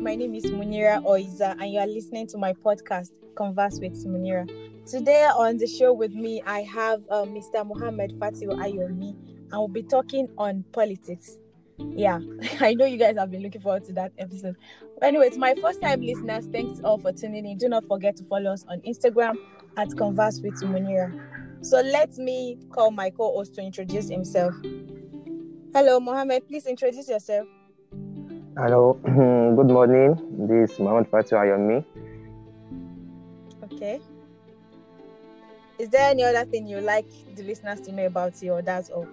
My name is Munira Oiza, and you are listening to my podcast, Converse with Munira. Today on the show with me, I have uh, Mr. Mohammed Fatiu Ayomi, and we'll be talking on politics. Yeah, I know you guys have been looking forward to that episode. Anyway, it's my first time listeners. Thanks all for tuning in. Do not forget to follow us on Instagram at Converse with Munira. So let me call my co-host to introduce himself. Hello, Mohammed. Please introduce yourself. Hello, good morning. This is Mohammed Fatiu Ayomi. Okay. Is there any other thing you like the listeners to know about you, or that's all?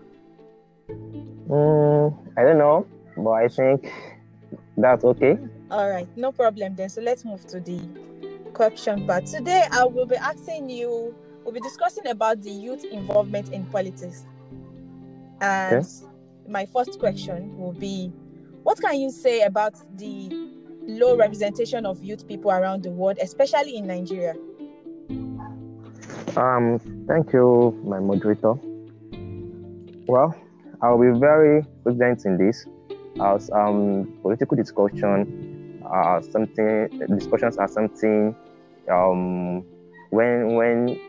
Mm, I don't know, but I think that's okay. All right, no problem then. So let's move to the question part. Today, I will be asking you, we'll be discussing about the youth involvement in politics. And okay. my first question will be what can you say about the low representation of youth people around the world, especially in Nigeria? Um, thank you, my moderator. Well, I'll be very present in this as um, political discussion, uh, something discussions are something um, when when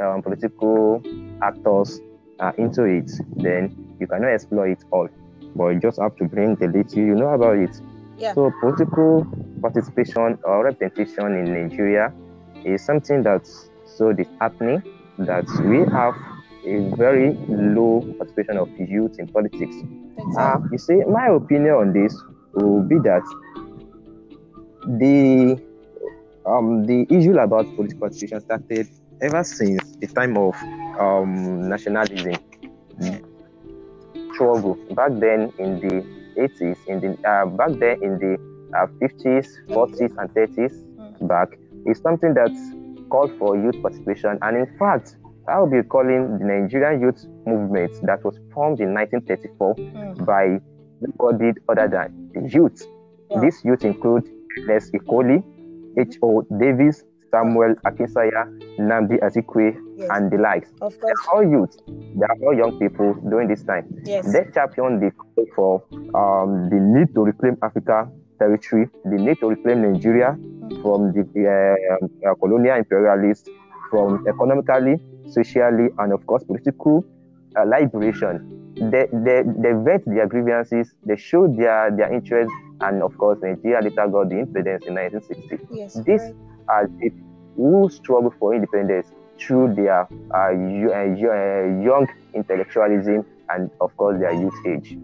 um, political actors are into it, then you cannot explore it all but you just have to bring the little you know about it. Yeah. So political participation or representation in Nigeria is something that's so disheartening that we have a very low participation of youth in politics. Exactly. Uh, you see, my opinion on this will be that the um, the issue about political participation started ever since the time of um, nationalism. Struggle back then in the 80s, in the uh, back then in the uh, 50s, 40s, and 30s mm. back is something that called for youth participation. And in fact, I will be calling the Nigerian youth movement that was formed in 1934 mm. by nobody other than the youth. Yeah. This youth include Les Ikoli, H.O. Davis, Samuel Akinsanya, Nnamdi Azikiwe, yes. and the likes. Of course. They're all youth. They are all young people during this time. Yes. They championed the call for um, the need to reclaim Africa territory, the need to reclaim Nigeria Mm. from the uh, uh, colonial imperialists, from economically, socially, and of course political uh, liberation. They, they, they vent their grievances, they show their, their interest, and of course, Nigeria later got the independence in 1960. Yes. This correct. Are people who struggle for independence through their uh, uh, uh, young intellectualism and, of course, their youth age.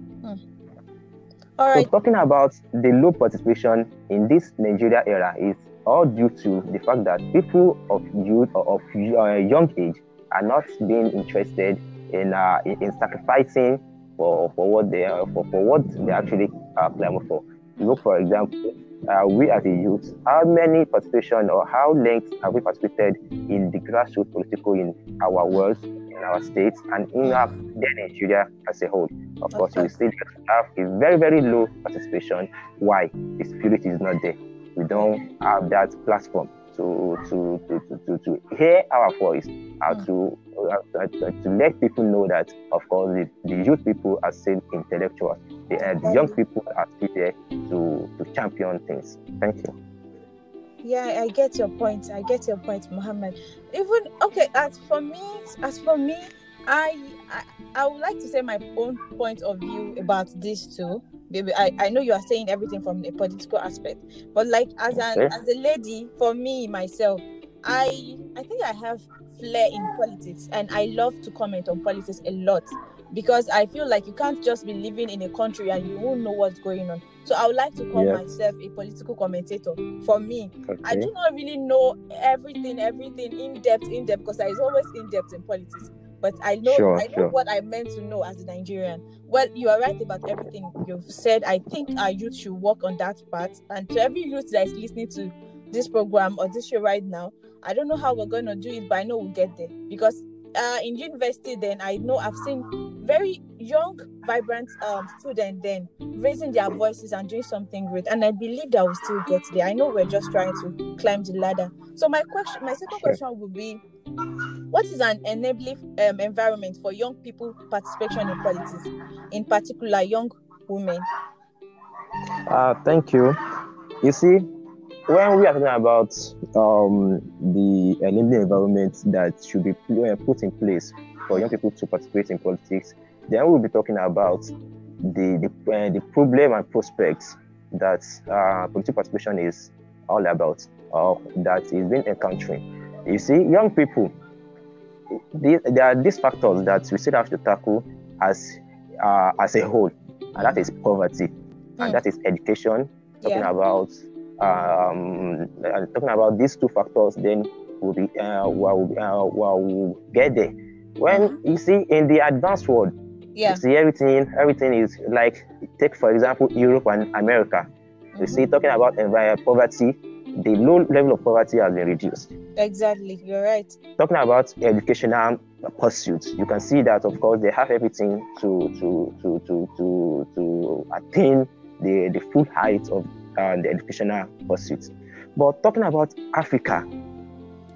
All So, talking about the low participation in this Nigeria era is all due to the fact that people of youth or of uh, young age are not being interested in uh, in, in sacrificing for, for what they are for, for what they actually uh, clamor for. Look, for example, uh, we as a youth, how many participation or how length have we participated in the grassroots political in our world, in our states, and in our then in Nigeria as a whole? Of course, we still have a very, very low participation. Why? The spirit is not there. We don't have that platform to to to, to, to, hear our voice, uh, Mm. to uh, uh, to let people know that, of course, the, the youth people are still intellectuals. The, uh, the young people are still there to, to champion things. Thank you. Yeah, I get your point. I get your point, Muhammad. Even okay, as for me, as for me, I, I I would like to say my own point of view about this too. Baby, I, I know you are saying everything from a political aspect, but like as an Okay. as a lady, for me myself, I I think I have flair in politics and I love to comment on politics a lot because I feel like you can't just be living in a country and you won't know what's going on. So I would like to call Yeah. myself a political commentator. For me, I do not really know everything, everything in depth, in depth, because there is always in depth in politics. But I know, Sure, I know sure. what I meant to know as a Nigerian. Well, you are right about everything you've said. I think our youth should work on that part. And to every youth that is listening to this program or this show right now, I don't know how we're going to do it, but I know we'll get there. Because uh, in university, then I know I've seen very young, vibrant um, students then raising their voices and doing something great. And I believe that we'll still get there. I know we're just trying to climb the ladder. So my question, my second question would be, what is an enabling um, environment for young people participation in politics, in particular young women? Uh, thank you. You see, when we are talking about um, the enabling environment that should be put in place for young people to participate in politics, then we'll be talking about the the, uh, the problem and prospects that uh, political participation is all about, or that is being encountering. You see, young people, there are these factors that we still have to tackle as uh, as a whole, and that is poverty, mm. and that is education. Talking yeah. about um, talking about these two factors, then we'll be uh, we'll, uh, we'll get there. When mm-hmm. you see in the advanced world, yeah. you see everything everything is like take for example Europe and America. Mm-hmm. You see talking about environment poverty, the low level of poverty has been reduced. Exactly, you're right. Talking about educational pursuits, you can see that of course they have everything to to to to to, to attain the, the full height of uh, the educational pursuits. But talking about Africa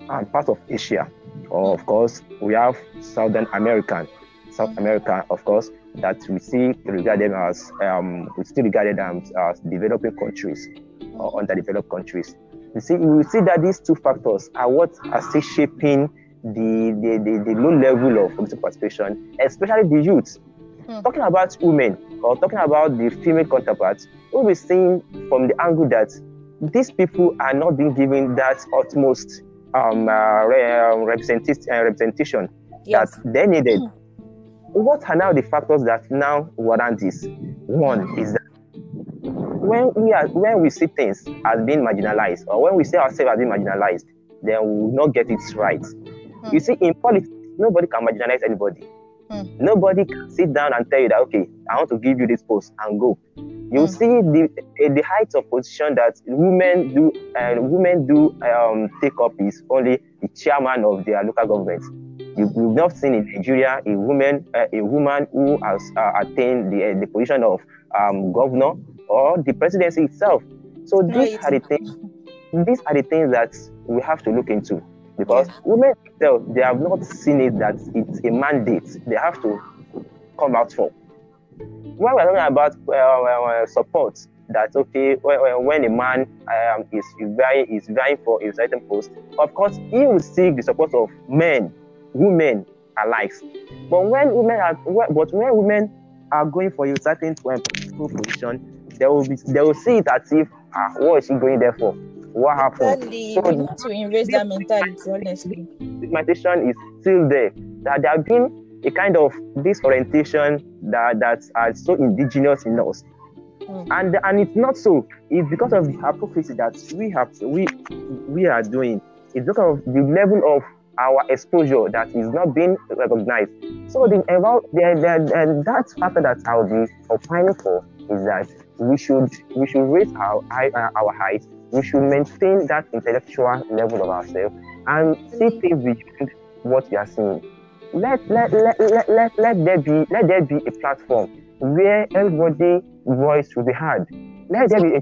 and part of Asia, of course, we have Southern American, South mm-hmm. America, of course, that we see regarded as um, we still regarded as, as developing countries or underdeveloped countries. You see, we see that these two factors are what are still shaping the, the, the, the low level of political participation, especially the youth. Hmm. Talking about women or talking about the female counterparts, we'll be seeing from the angle that these people are not being given that utmost um, uh, um, representation, uh, representation yes. that they needed. Hmm. What are now the factors that now warrant this? One is that when we are when we see things as being marginalized or when we see ourselves as being marginalized, then we will not get it right. Mm. You see, in politics, nobody can marginalize anybody. Mm. Nobody can sit down and tell you that okay, I want to give you this post and go. You mm. see the uh, the height of position that women do and uh, women do um, take up is only the chairman of their local government. You, have not seen in Nigeria a woman uh, a woman who has uh, attained the uh, the position of um, governor or the presidency itself. So these are the things these are the things that we have to look into because women themselves they have not seen it that it's a mandate they have to come out for. When we're talking about uh, uh, support, that okay when, when a man um, is vying is vying for a certain post, of course he will seek the support of men, women alike. But when women are but when women are going for a certain position, they will be they will see it as if ah, what is she going there for? What happened? Exactly. So, we need to erase that mentality, honestly. Stigmatization is still there. That there have been a kind of disorientation that that are so indigenous in us. Mm. And and it's not so. It's because of the hypocrisy that we have we we are doing. It's because of the level of our exposure that is not being recognized. So the about the, the, the, that factor that I'll be opining for is that we should we should raise our uh, our height. We should maintain that intellectual level of ourselves and see things beyond what we are seeing. Let let, let, let, let, let there be let there be a platform where everybody voice will be heard. Let there be a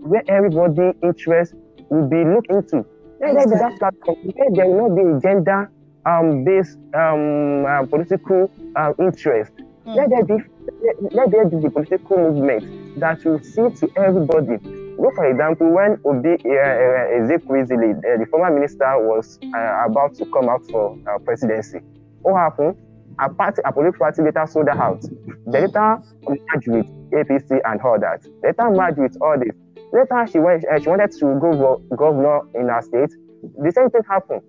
where everybody interest will be looked into. Let there be that platform where there will not be a gender um, based um, uh, political uh, interest. Mm. Let there be let, let there be the political movement that will see to everybody. Look, for example, when Obi uh, uh, uh, the former minister, was uh, about to come out for uh, presidency, what happened? A party, a political party later sold out. They later merged with APC and all that. They later merged with all this. Later, she went. Uh, she wanted to go governor in her state. The same thing happened.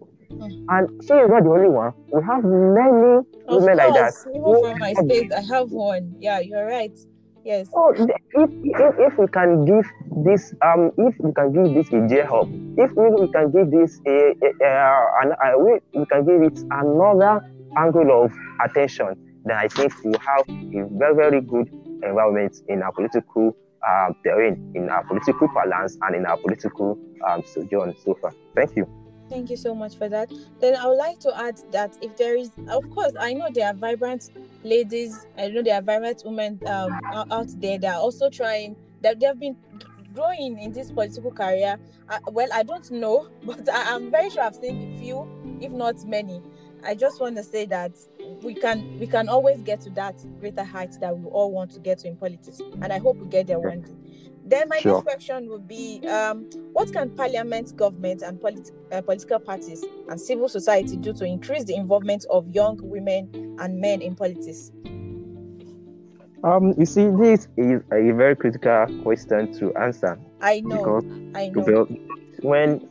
And she is not the only one. We have many of women course, like that. Even from my state, I have one. Yeah, you're right. Yes. So if, if, if we can give this um if we can give this a J hub, if we, we can give this a, a, a, an, a we, we can give it another angle of attention, then I think we'll have a very very good environment in our political um, terrain, in our political balance, and in our political um, sojourn so far. Thank you. Thank you so much for that. Then I would like to add that if there is, of course, I know there are vibrant ladies, I know there are vibrant women um, out there that are also trying, that they have been growing in this political career. Uh, well, I don't know, but I, am very sure I've seen a few, if not many. I just want to say that we can we can always get to that greater height that we all want to get to in politics, and I hope we get there one day. Then my Sure. next question would be: um, What can Parliament, government, and polit- uh, political parties and civil society do to increase the involvement of young women and men in politics? Um, you see, this is a very critical question to answer I know, because I know. When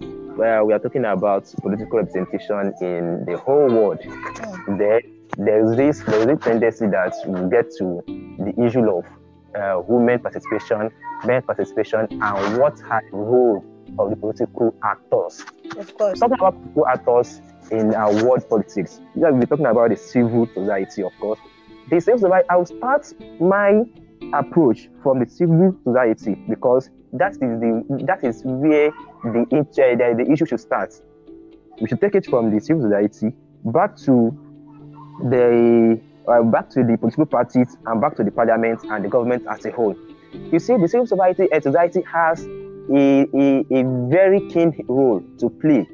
uh, we are talking about political representation in the whole world, Mm. there there's this there's this tendency that we get to the issue of uh, women participation, men participation, and what are the role of the political actors. Of course. Talking about political actors in our world politics, yeah, we're talking about the civil society, of course. The civil society, I will start my approach from the civil society because that is the that is where the, the the issue should start. We should take it from the civil society back to the uh, back to the political parties and back to the parliament and the government as a whole. You see, the civil society uh, society has a, a, a very keen role to play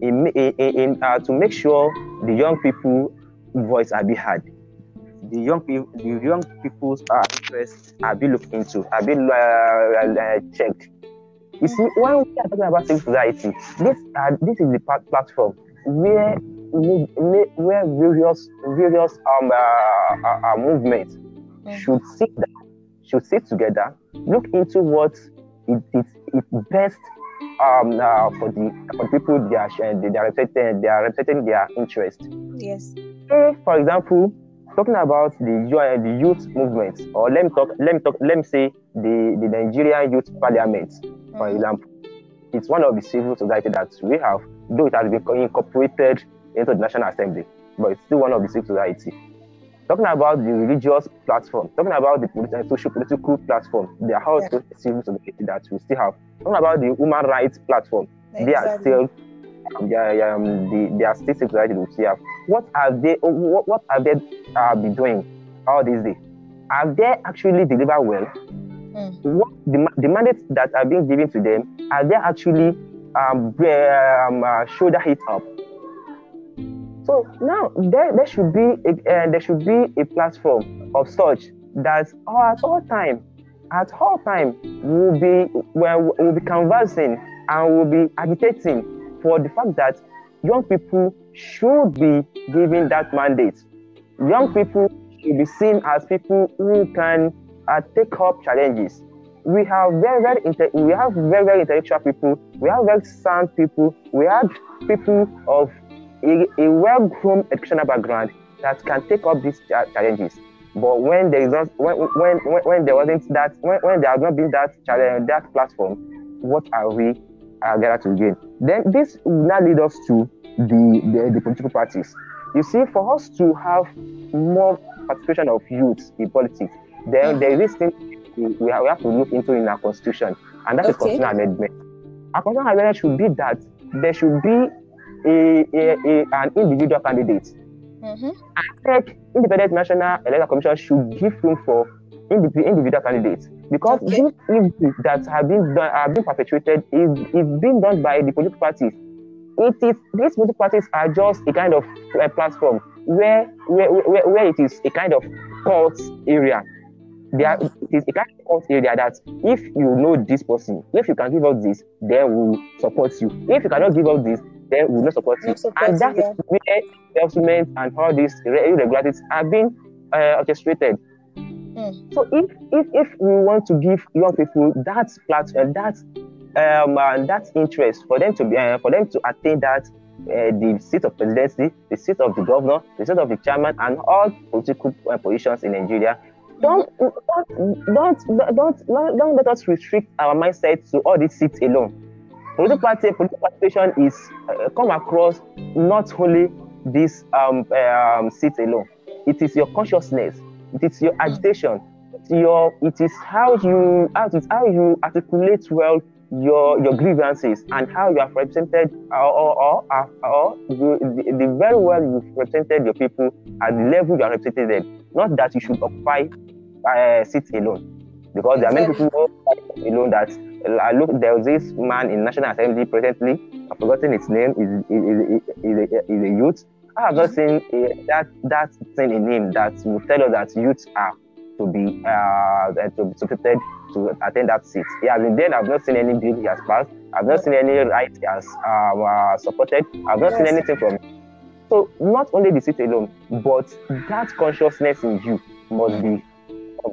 in, in, uh, to make sure the young people voice are be heard. The young people, the young people's uh, interests are be looked into, are be uh, uh, checked. You see, when we are talking about civil society, this uh, this is the platform where where various various um uh, uh, uh, movements Mm. should sit down, should sit together, look into what it is it it best um uh, for the for people they are they are representing they are representing their interest. Yes. Say, for example, talking about the uh, the youth movement, or let me talk let me talk let me say the the Nigerian Youth Parliament, for Mhm. example, it's one of the civil society that we have, though it has been incorporated into the National Assembly, but it's still one of the civil society. Talking about the religious platform, talking about the polit- uh, social political platform, they are also civil society that we still have. Talking about the human rights platform, they are still um, they are, um, the, they are still civil society that we still have. What have they what, what have they uh, been doing all these days? Have they actually delivered well? Mm. What the, the mandates that are being given to them are they actually um, um uh, shoulder it up? So now there, there should be a, uh, there should be a platform of such that at all time at all time will be well will be conversing and will be agitating for the fact that young people should be given that mandate. Young people should be seen as people who can uh, take up challenges. We have very, very inte- we have very, very intellectual people. We have very sound people. We have people of a, a well-groomed educational background that can take up these cha- challenges. But when there is not, when, when, when, there wasn't that, when, when there has not been that challenge, that platform, what are we uh, gathered to gain? Then this will now lead us to the, the, the political parties. You see, for us to have more participation of youth in politics, then there is this thing we, we have we have to look into in our constitution, and that is Okay. constitutional amendment. Our constitutional amendment should be that there should be a, a, a an individual candidate. Mhm. think Independent National Electoral Commission should give room for indiv- individual candidates because Okay. these evils that have been done, have been perpetuated is, is being done by the political parties. It is these political parties are just a kind of uh, platform where, where, where where it is a kind of cult area. They are, it is a kind of cult area that if you know this person, if you can give out this, then we will support you. If you cannot give out this, then we will not support you. Support and that is where settlement and all these irregularities have been uh, orchestrated. Mm. So if, if if we want to give young people that platform, that um uh, that interest for them to be uh, for them to attain that uh, the seat of presidency, the seat of the governor, the seat of the chairman, and all political uh, positions in Nigeria. Don't don't don't don't don't, don't let us restrict our mindset to all these seats alone. Political party political participation is uh, come across not only this um, um seat alone. It is your consciousness. It is your agitation. It's your it is how you how it is how you articulate well your your grievances and how you have represented or or, or, or you, the, the very well you've represented your people at the level you are represented them. Not that you should occupy uh, seats alone, because there are many people alone that I look there was this man in National Assembly presently. I've forgotten his name. Is is, is, a, a youth. I have not seen uh, that that thing in him that will tell us that youths are to be uh, to be submitted to attend that seat. He has been there. I've not seen any bill he has passed. I've not seen any right he has uh, uh, supported. I've not yes. seen anything from him. So not only the seat alone, but that consciousness in you must be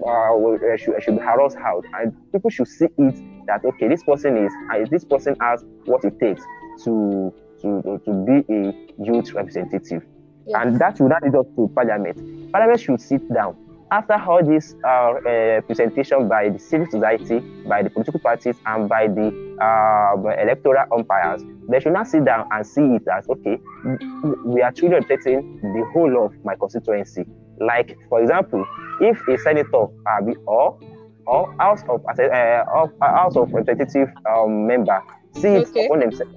uh, should, should be harassed out, and people should see it that okay, this person is uh, this person has what it takes to to to be a youth representative, yes. and that should not lead us to parliament. Parliament should sit down after all this uh, uh, presentation by the civil society, by the political parties, and by the uh, electoral umpires, they should not sit down and see it as okay, we are truly representing the whole of my constituency. Like, for example, if a senator uh, or or House of uh, of uh, House of Representative um, member. Sees okay. upon themselves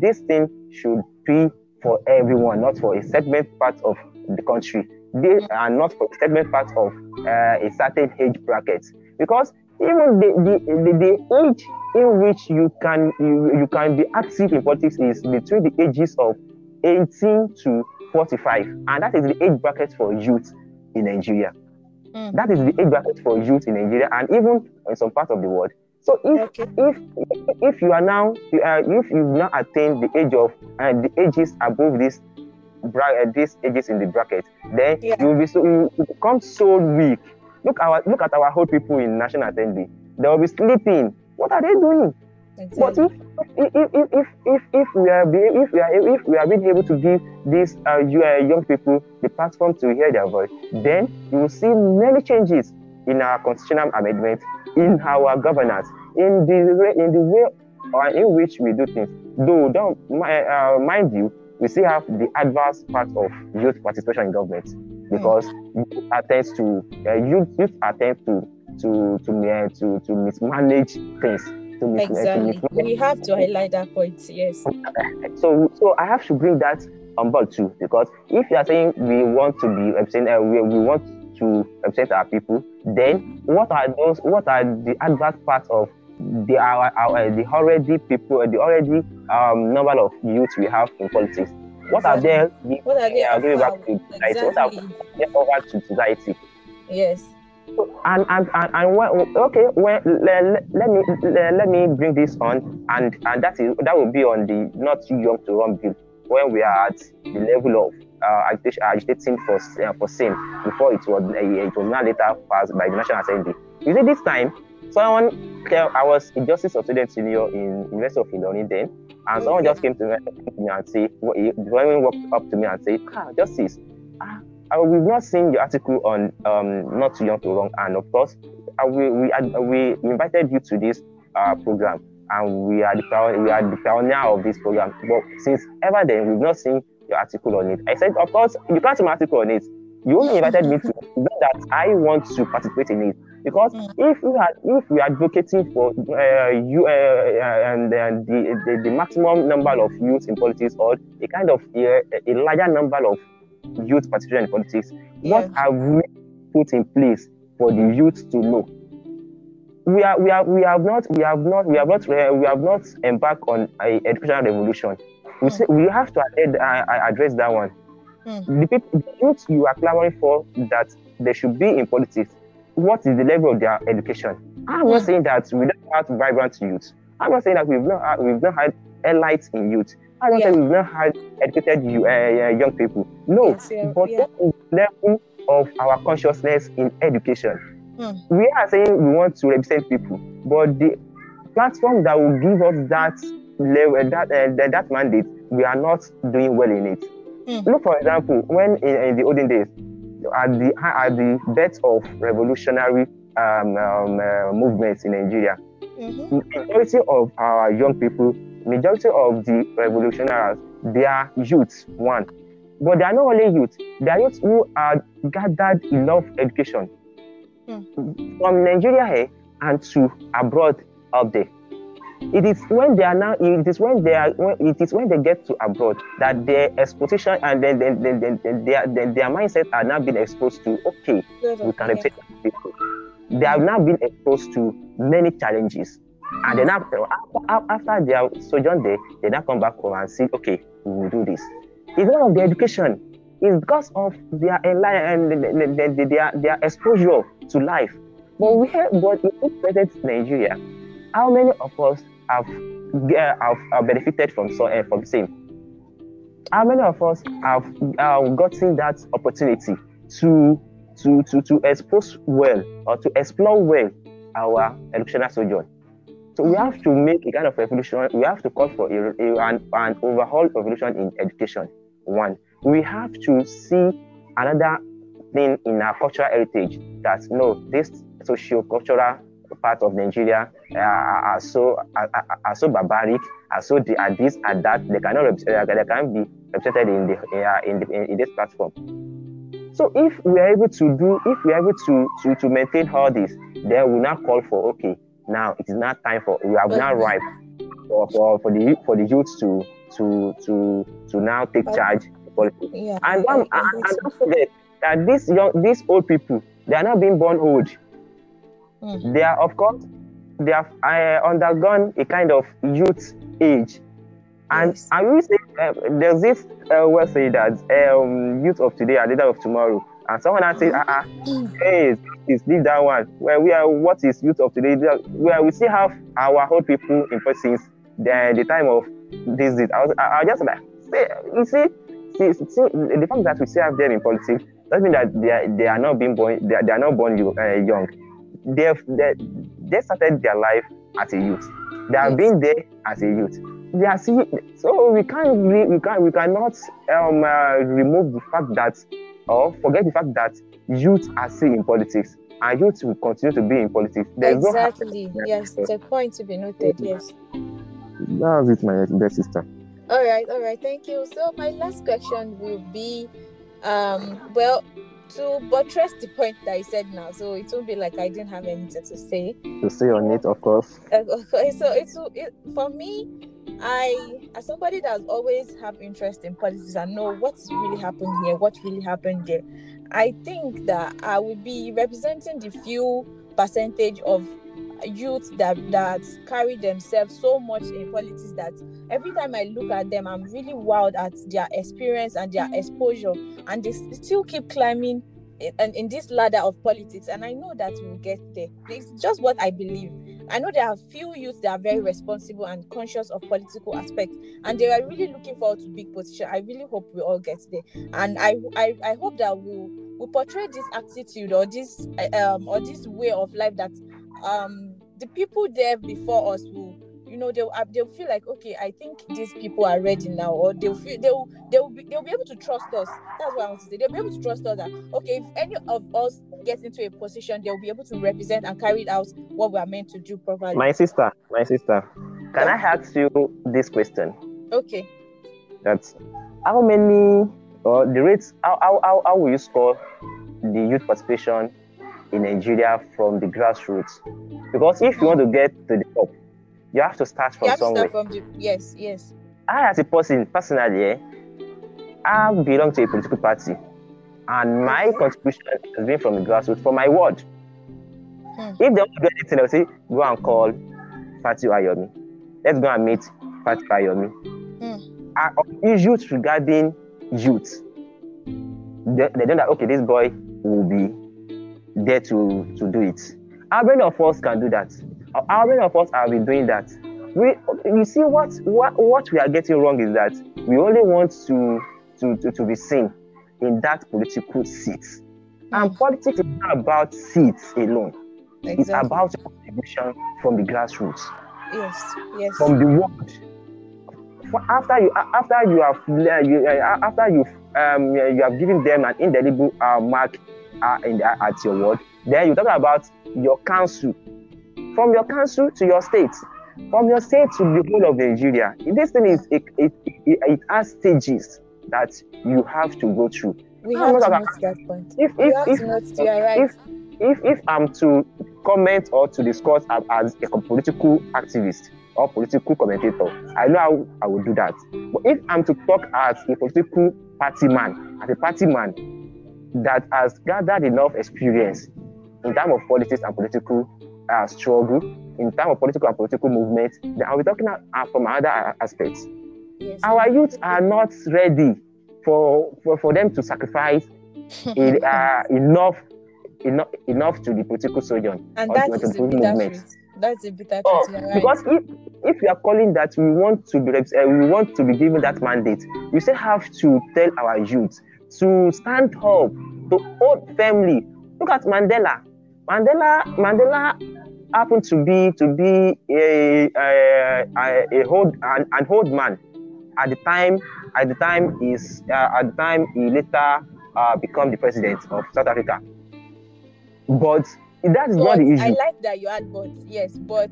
this thing should be for everyone, not for a segment part of the country. They are not for a segment part of uh, a certain age bracket. Because even the, the, the, the, age in which you can you, you can be active in politics is between the ages of 18 to 45 and that is the age bracket for youth in nigeria mm. that is the age bracket for youth in nigeria and even in some parts of the world so if okay. if if you are now uh, if you've now attained the age of uh, the ages above this bra- uh, these ages in the bracket, then yeah. you will be so you will become so weak. Look our look at our old people in National Assembly. They will be sleeping. What are they doing? Exactly. But if if, if if if if we are being if we are if we are being able to give these uh, young people the platform to hear their voice, then you will see many changes in our constitutional amendment, in our governance, in the in the way or in which we do things. Though don't uh, mind you, we still have the adverse part of youth participation in government because mm. youth attempts to uh, youth youth attempt to to to uh, to to mismanage things. To mis- exactly. To we have to highlight that point. Yes. So so I have to bring that on board too because if you are saying we want to be represent, uh, we, we want to represent our people, then what are those? What are the adverse parts of the our, our the already people the already um number of youth we have in politics what are they what are they uh, giving back to society exactly. what are they over to society yes and and and, and when, okay when let, let me let, me bring this on and and that is that will be on the not too young to run bill when we are at the level of uh, agitating for uh, for same before it was uh, it was not later passed by the National Assembly. You see, this time someone I was a justice of student senior in University of Ilorin then, and someone just came to me, and say, someone walked up to me and said, ah, justice, ah, we've not seen your article on um, not too young to run, and of course, uh, we we, uh, we invited you to this uh, program, and we are the we are the pioneer of this program. But since ever then, we've not seen your article on it. I said, of course, you can't see my article on it. You only invited me to that I want to participate in it. Because mm. if we are if we are advocating for uh, you uh, uh and, and the, the, the maximum number of youth in politics or a kind of a, a larger number of youth participation in politics, yeah. what have we put in place for the youth to know? We are we are we have not we have not we have not uh, we have not embarked on a educational revolution. We mm. say we have to uh, address that one. Mm. The people, the youth you are clamoring for that they should be in politics what is the level of their education? I'm not saying that we don't have vibrant youth. I'm not saying that we've not we've not had elites in youth. I'm not yeah. we've not educated you, uh, young people. No, yes, yeah, but yeah. the level of our consciousness in education. Hmm. We are saying we want to represent people, but the platform that will give us that level, that uh, that mandate, we are not doing well in it. Hmm. Look, for example, when in, in the olden days, at the at the birth of revolutionary um, um, uh, movements in Nigeria, mm-hmm. majority of our young people, majority of the revolutionaries, they are youths. One, but they are not only youth; they are youths who are gathered enough education mm. from Nigeria here and to abroad out there. It is when they are now. It is when they are. When, it is when they get to abroad that their exposition and then then then, then, then their then their mindset are now being exposed to. Okay, we can represent people. They have now been exposed to many challenges, and then after after their sojourn there, they now come back home and say, okay, we will do this. It's one of the education. It's because of their their, their, their exposure to life. But we have, but in present Nigeria, how many of us have, uh, have, have benefited from so uh, from same? How many of us have uh, gotten that opportunity to to to to expose well or to explore well our educational sojourn? So we have to make a kind of revolution. We have to call for a, a, an, an overhaul revolution in education. One, we have to see another thing in our cultural heritage that no, this socio-cultural part of Nigeria uh, are so are, are, so barbaric, are so they are this and that. They cannot uh, they can be represented in the, uh, in, the in, in this platform. So if we are able to do, if we are able to to, to maintain all this, then we now call for okay, now it is not time for we have now ripe for, for, for the for the youth to to to to now take charge politics. Yeah, and, one, and, and don't forget that these young these old people they are not being born old. Mm. They are of course they have uh, undergone a kind of youth age. And yes. I will say uh, there's this uh, well say that um, youth of today are the leader of tomorrow. And someone said, uh, uh, hey, is leave that one. Where we are, what is youth of today? Where we still have our old people in persons, the, the time of this, this. I was, I, I just like, say, you see, see, see, the fact that we still have them in politics doesn't mean that they are, they are not being born, they are, they are not born uh, young. They've, they, they started their life as a youth. They have been there as a youth. They are see, so we can't, we, can we cannot um, uh, remove the fact that or forget the fact that youth are still in politics and youth will continue to be in politics. There's exactly. No yes, it's a point to be noted. Yes. That's it, my dear sister. All right, all right. Thank you. So my last question will be, um, well, to buttress the point that you said now, so it won't be like I didn't have anything to say. To say on it, of course. Uh, okay, so it's it, for me. I, as somebody that always have interest in politics and know what's really happened here, what really happened there, I think that I will be representing the few percentage of youth that that carry themselves so much in politics that every time I look at them, I'm really wowed at their experience and their exposure, and they still keep climbing in, in this ladder of politics. And I know that we'll get there. It's just what I believe. I know there are few youths that are very responsible and conscious of political aspects, and they are really looking forward to big position. I really hope we all get there, and I I, I hope that we'll we portray this attitude or this um or this way of life that um the people there before us will you know they'll uh, they'll feel like okay i think these people are ready now or they'll feel they'll they'll be, they'll be able to trust us. That's what i want to say. They'll be able to trust us that okay if any of us gets into a position they'll be able to represent and carry out what we are meant to do properly. My sister my sister can i ask you this question? Okay. That's how many or the rates how, how, how, how will you score the youth participation in Nigeria from the grassroots. Because if you want to get to the top, you have to start from somewhere. Start from the, yes, yes. I, as a person, personally, eh, I belong to a political party, and my contribution has been from the grassroots, from my ward. Hmm. If they want to do anything, they'll say, go and call Fatiu Ayomi. Let's go and meet Fatiu Ayomi. Hmm. issues regarding youth, they, they know that, okay, this boy will be there to to do it. How many of us can do that? How many of us have been doing that? We, you see, what what what we are getting wrong is that we only want to to to, to be seen in that political seat, and politics is not about seats alone. Exactly. It's about contribution from the grassroots. Yes, yes. From the world. After you after you have you, uh, after you um you have given them an indelible uh, mark uh, in the, at your ward. Then you talk about your council. From your council to your state. From your state to the whole of Nigeria. This thing is it, it, it, it has stages that you have to go through. We have to note that point. If if if, if, if, if if I'm to comment or to discuss as a political activist or political commentator, I know how I will do that. But if I'm to talk as a political party man, as a party man, that has gathered enough experience in terms of politics and political uh, struggle, in terms of political and political movement, then I'll be talking uh, from other aspects. Yes. Our youth are not ready for for, for them to sacrifice in, uh, enough enough enough to the political sojourn and or that to is the political movement. That's a bitter Oh, truth. Right. because if if you are calling that we want to be uh, we want to be given that mandate, we still have to tell our youth to stand up, to hold firmly. Look at Mandela. Mandela Mandela happened to be to be a a, a, a old an, an old man at the time at the time is uh, at the time he later uh, become the president of South Africa. But that is not but the I like that you had but yes, but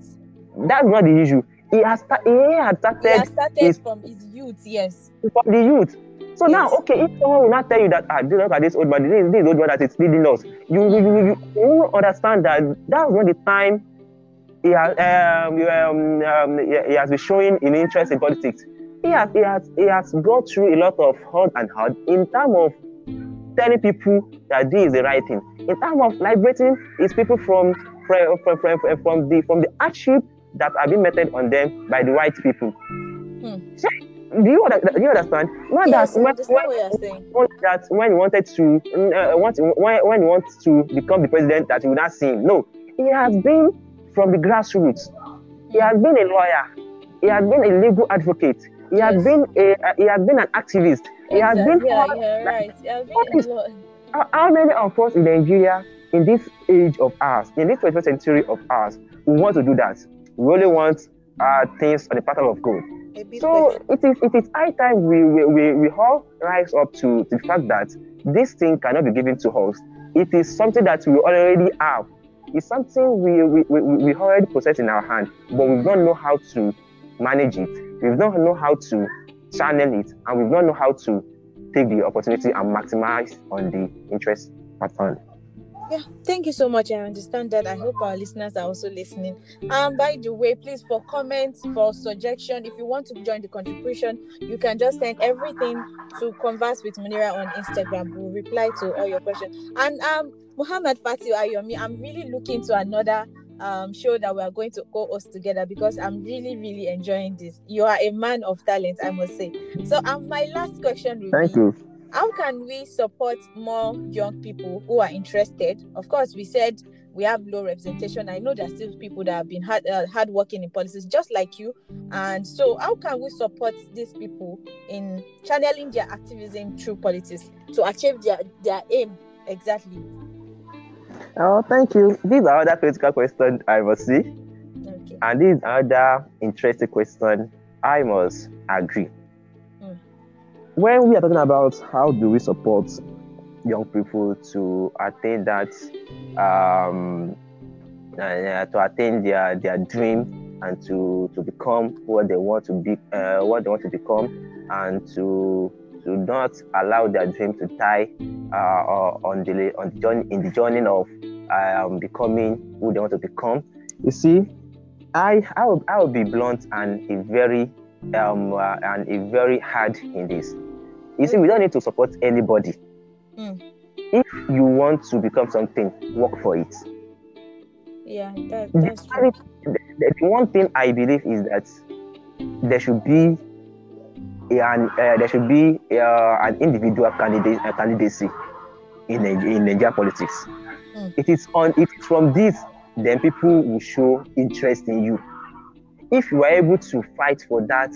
That's not the issue. He has he had he started has started his- from his youth, yes. from the youth. So now, okay, if someone will not tell you that, ah, look at this old man, this, this old man that is leading us, you you, you, you, understand that that was not the time he has um, um, um, he, he has been showing an interest in politics. He has he has he has gone through a lot of hard and hard in terms of telling people that this is the right thing. In terms of liberating his people from from from, from, from the from the hardship that have been meted on them by the white people. So, do you do you understand? Not Yes, that when, when, what you're saying. that when he wanted to uh, want, when, when he wants to become the president that you will not see him. No, he has been from the grassroots. He has been a lawyer. He has been a legal advocate. He has been a uh, he has been an activist. He has been yeah, yeah, right. He has what been is- how, how many of us in Nigeria, in this age of ours, in this 21st century of ours, we want to do that? We only want uh, things on the pattern of God. So it is it is high time we we, we, we all rise up to, to the fact that this thing cannot be given to us. It is something that we already have. It's something we, we, we, we already possess in our hand, but we don't know how to manage it. We don't know how to channel it, and we don't know how to take the opportunity and maximize on the interest pattern. Yeah, thank you so much. I understand that. I hope our listeners are also listening. Um, by the way, please for comments, for suggestion, if you want to join the contribution, you can just send everything to converse with Munira on Instagram. We'll reply to all your questions. And um, Muhammad Fatiu Ayomi, I'm really looking to another um show that we are going to co-host together because I'm really, really enjoying this. You are a man of talent, I must say. So um, my last question will Thank be you. How can we support more young people who are interested of course we said we have low representation i know there's still people that have been hard uh, hard working in policies just like you and so how can we support these people in channeling their activism through politics to achieve their their aim exactly Oh, thank you. These are other critical questions I must see. okay And these is another interesting questions I must agree. When we are talking about how do we support young people to attain that, um, uh, to attain their their dream and to to become what they want to be, uh, what they want to become, and to to not allow their dream to die uh, on the on the journey in the journey of um, becoming who they want to become. You see, I I will, I will be blunt and a very um uh, and a very hard in this. You see, we don't need to support anybody. Mm. If you want to become something, work for it. yeah that, The, that's true the, the one thing I believe is that there should be an uh, there should be uh, an individual candidate uh, candidacy in in Nigerian politics. Mm. It is on it is from this then people will show interest in you. If you are able to fight for that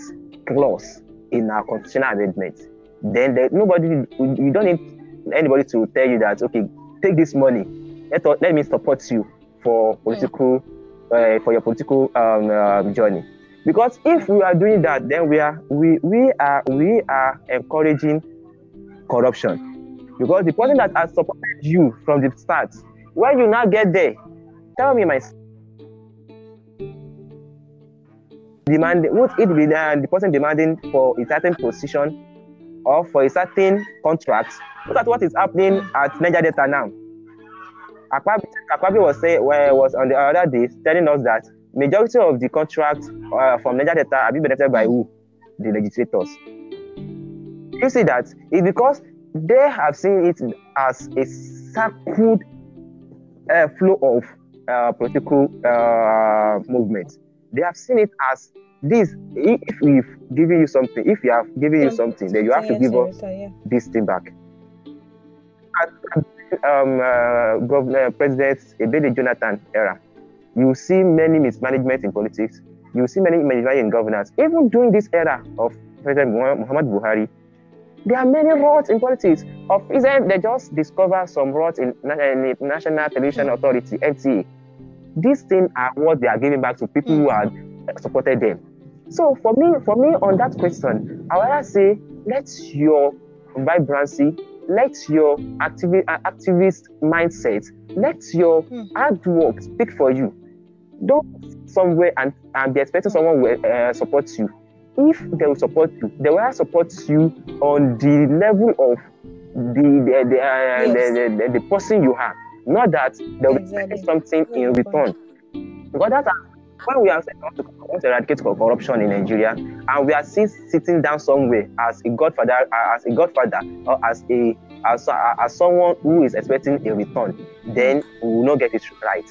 clause in our constitutional amendment, then nobody you don't need anybody to tell you that okay take this money. Let, let me support you for political uh, for your political um, um, journey. Because if we are doing that then we are we we are we are encouraging corruption. Because the person that has supported you from the start when you now get there tell me my demand would it be the, the person demanding for a certain position or for a certain contract look at what is happening at Niger Delta now Akpabio, Akpabio was say well, was on the other day telling us that majority of the contracts uh, from Niger Delta are being benefited by who? The legislators. You see that it's because they have seen it as a circled uh, flow of uh, political uh, movement. They have seen it as this. If we've given you something, if we have given you something, then you have to give us this thing back. Um, uh, Governor President Ebele Jonathan era, you see many mismanagement in politics. You see many mismanagement in governance. Even during this era of President Muhammad Buhari, there are many roles in politics. Of isn't they just discover some roles in, in National Television Authority (NTA). These things are what they are giving back to people who had supported them. So for me, for me on that question, I would say let your vibrancy, let your activi- activist mindset, let your hard work speak for you. Don't somewhere and, and be expecting someone will uh, support you if they will support you, they will support you on the level of the the the, uh, yes. the, the, the, the, person you are, not that they will exactly. something in return. Because that's when we are want to eradicate corruption in Nigeria, and we are still sitting down somewhere as a godfather, as a godfather, or as a as, as someone who is expecting a return, then we will not get it right.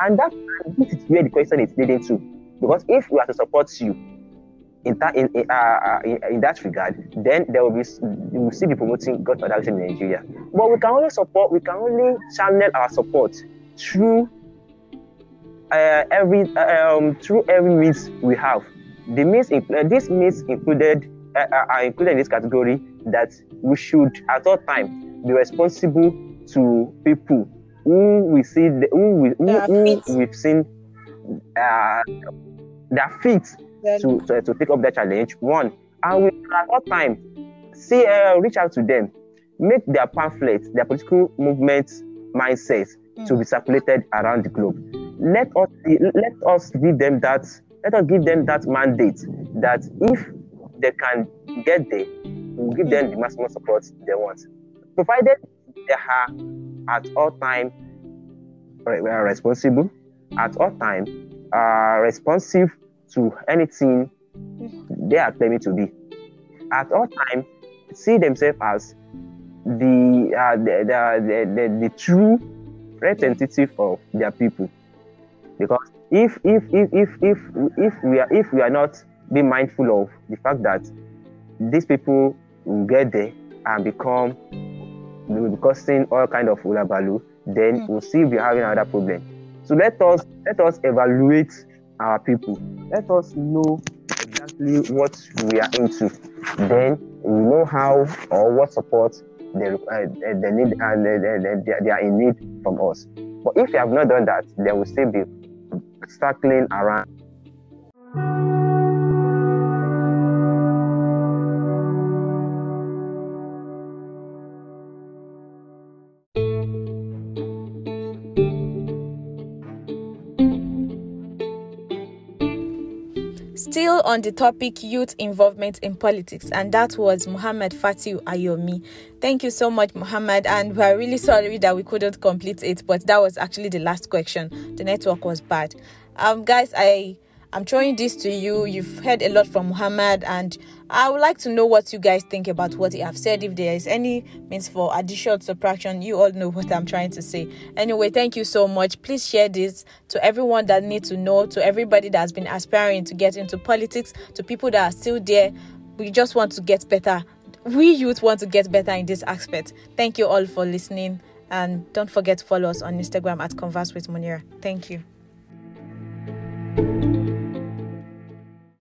And that this is where the question is leading to. Because if we are to support you, in that in, in, uh, in, in, that regard, then there will be we will still be promoting God production in Nigeria. But we can only support, we can only channel our support through uh, every uh, um, through every means we have. The means uh, this means included uh, uh, are included in this category that we should at all time be responsible to people who we see the, who, we, who, who we've seen uh, their feet to, to, to take up that challenge. One, and we at all time see uh, reach out to them, make their pamphlets, their political movement mindsets mm. to be circulated around the globe. Let us let us give them that let us give them that mandate that if they can get there, we'll give them the maximum support they want. Provided they are at all time responsible, at all time uh, responsive to anything they are claiming to be. At all times, see themselves as the, uh, the, the, the, the, true representative of their people. Because if if if if if if we are if we are not being mindful of the fact that these people will get there and become will be causing all kind of ulabalu, then mm. we'll still be having another problem. So let us let us evaluate our people. Let us know exactly what we are into. Then we know how or what support they, uh, they need and they, they, they are in need from us. But if you have not done that, they will still be circling around. On the topic youth involvement in politics, and that was Muhammad Fatiu Ayomi. Thank you so much, Muhammad, and we are really sorry that we couldn't complete it, but that was actually the last question. The network was bad. Um, guys, I I'm throwing this to you. You've heard a lot from Muhammad, and I would like to know what you guys think about what he have said. If there is any means for addition, subtraction, you all know what I'm trying to say. Anyway, thank you so much. Please share this to everyone that needs to know, to everybody that has been aspiring to get into politics, to people that are still there. We just want to get better. We youth want to get better in this aspect. Thank you all for listening, and don't forget to follow us on Instagram at Converse with Munira. Thank you.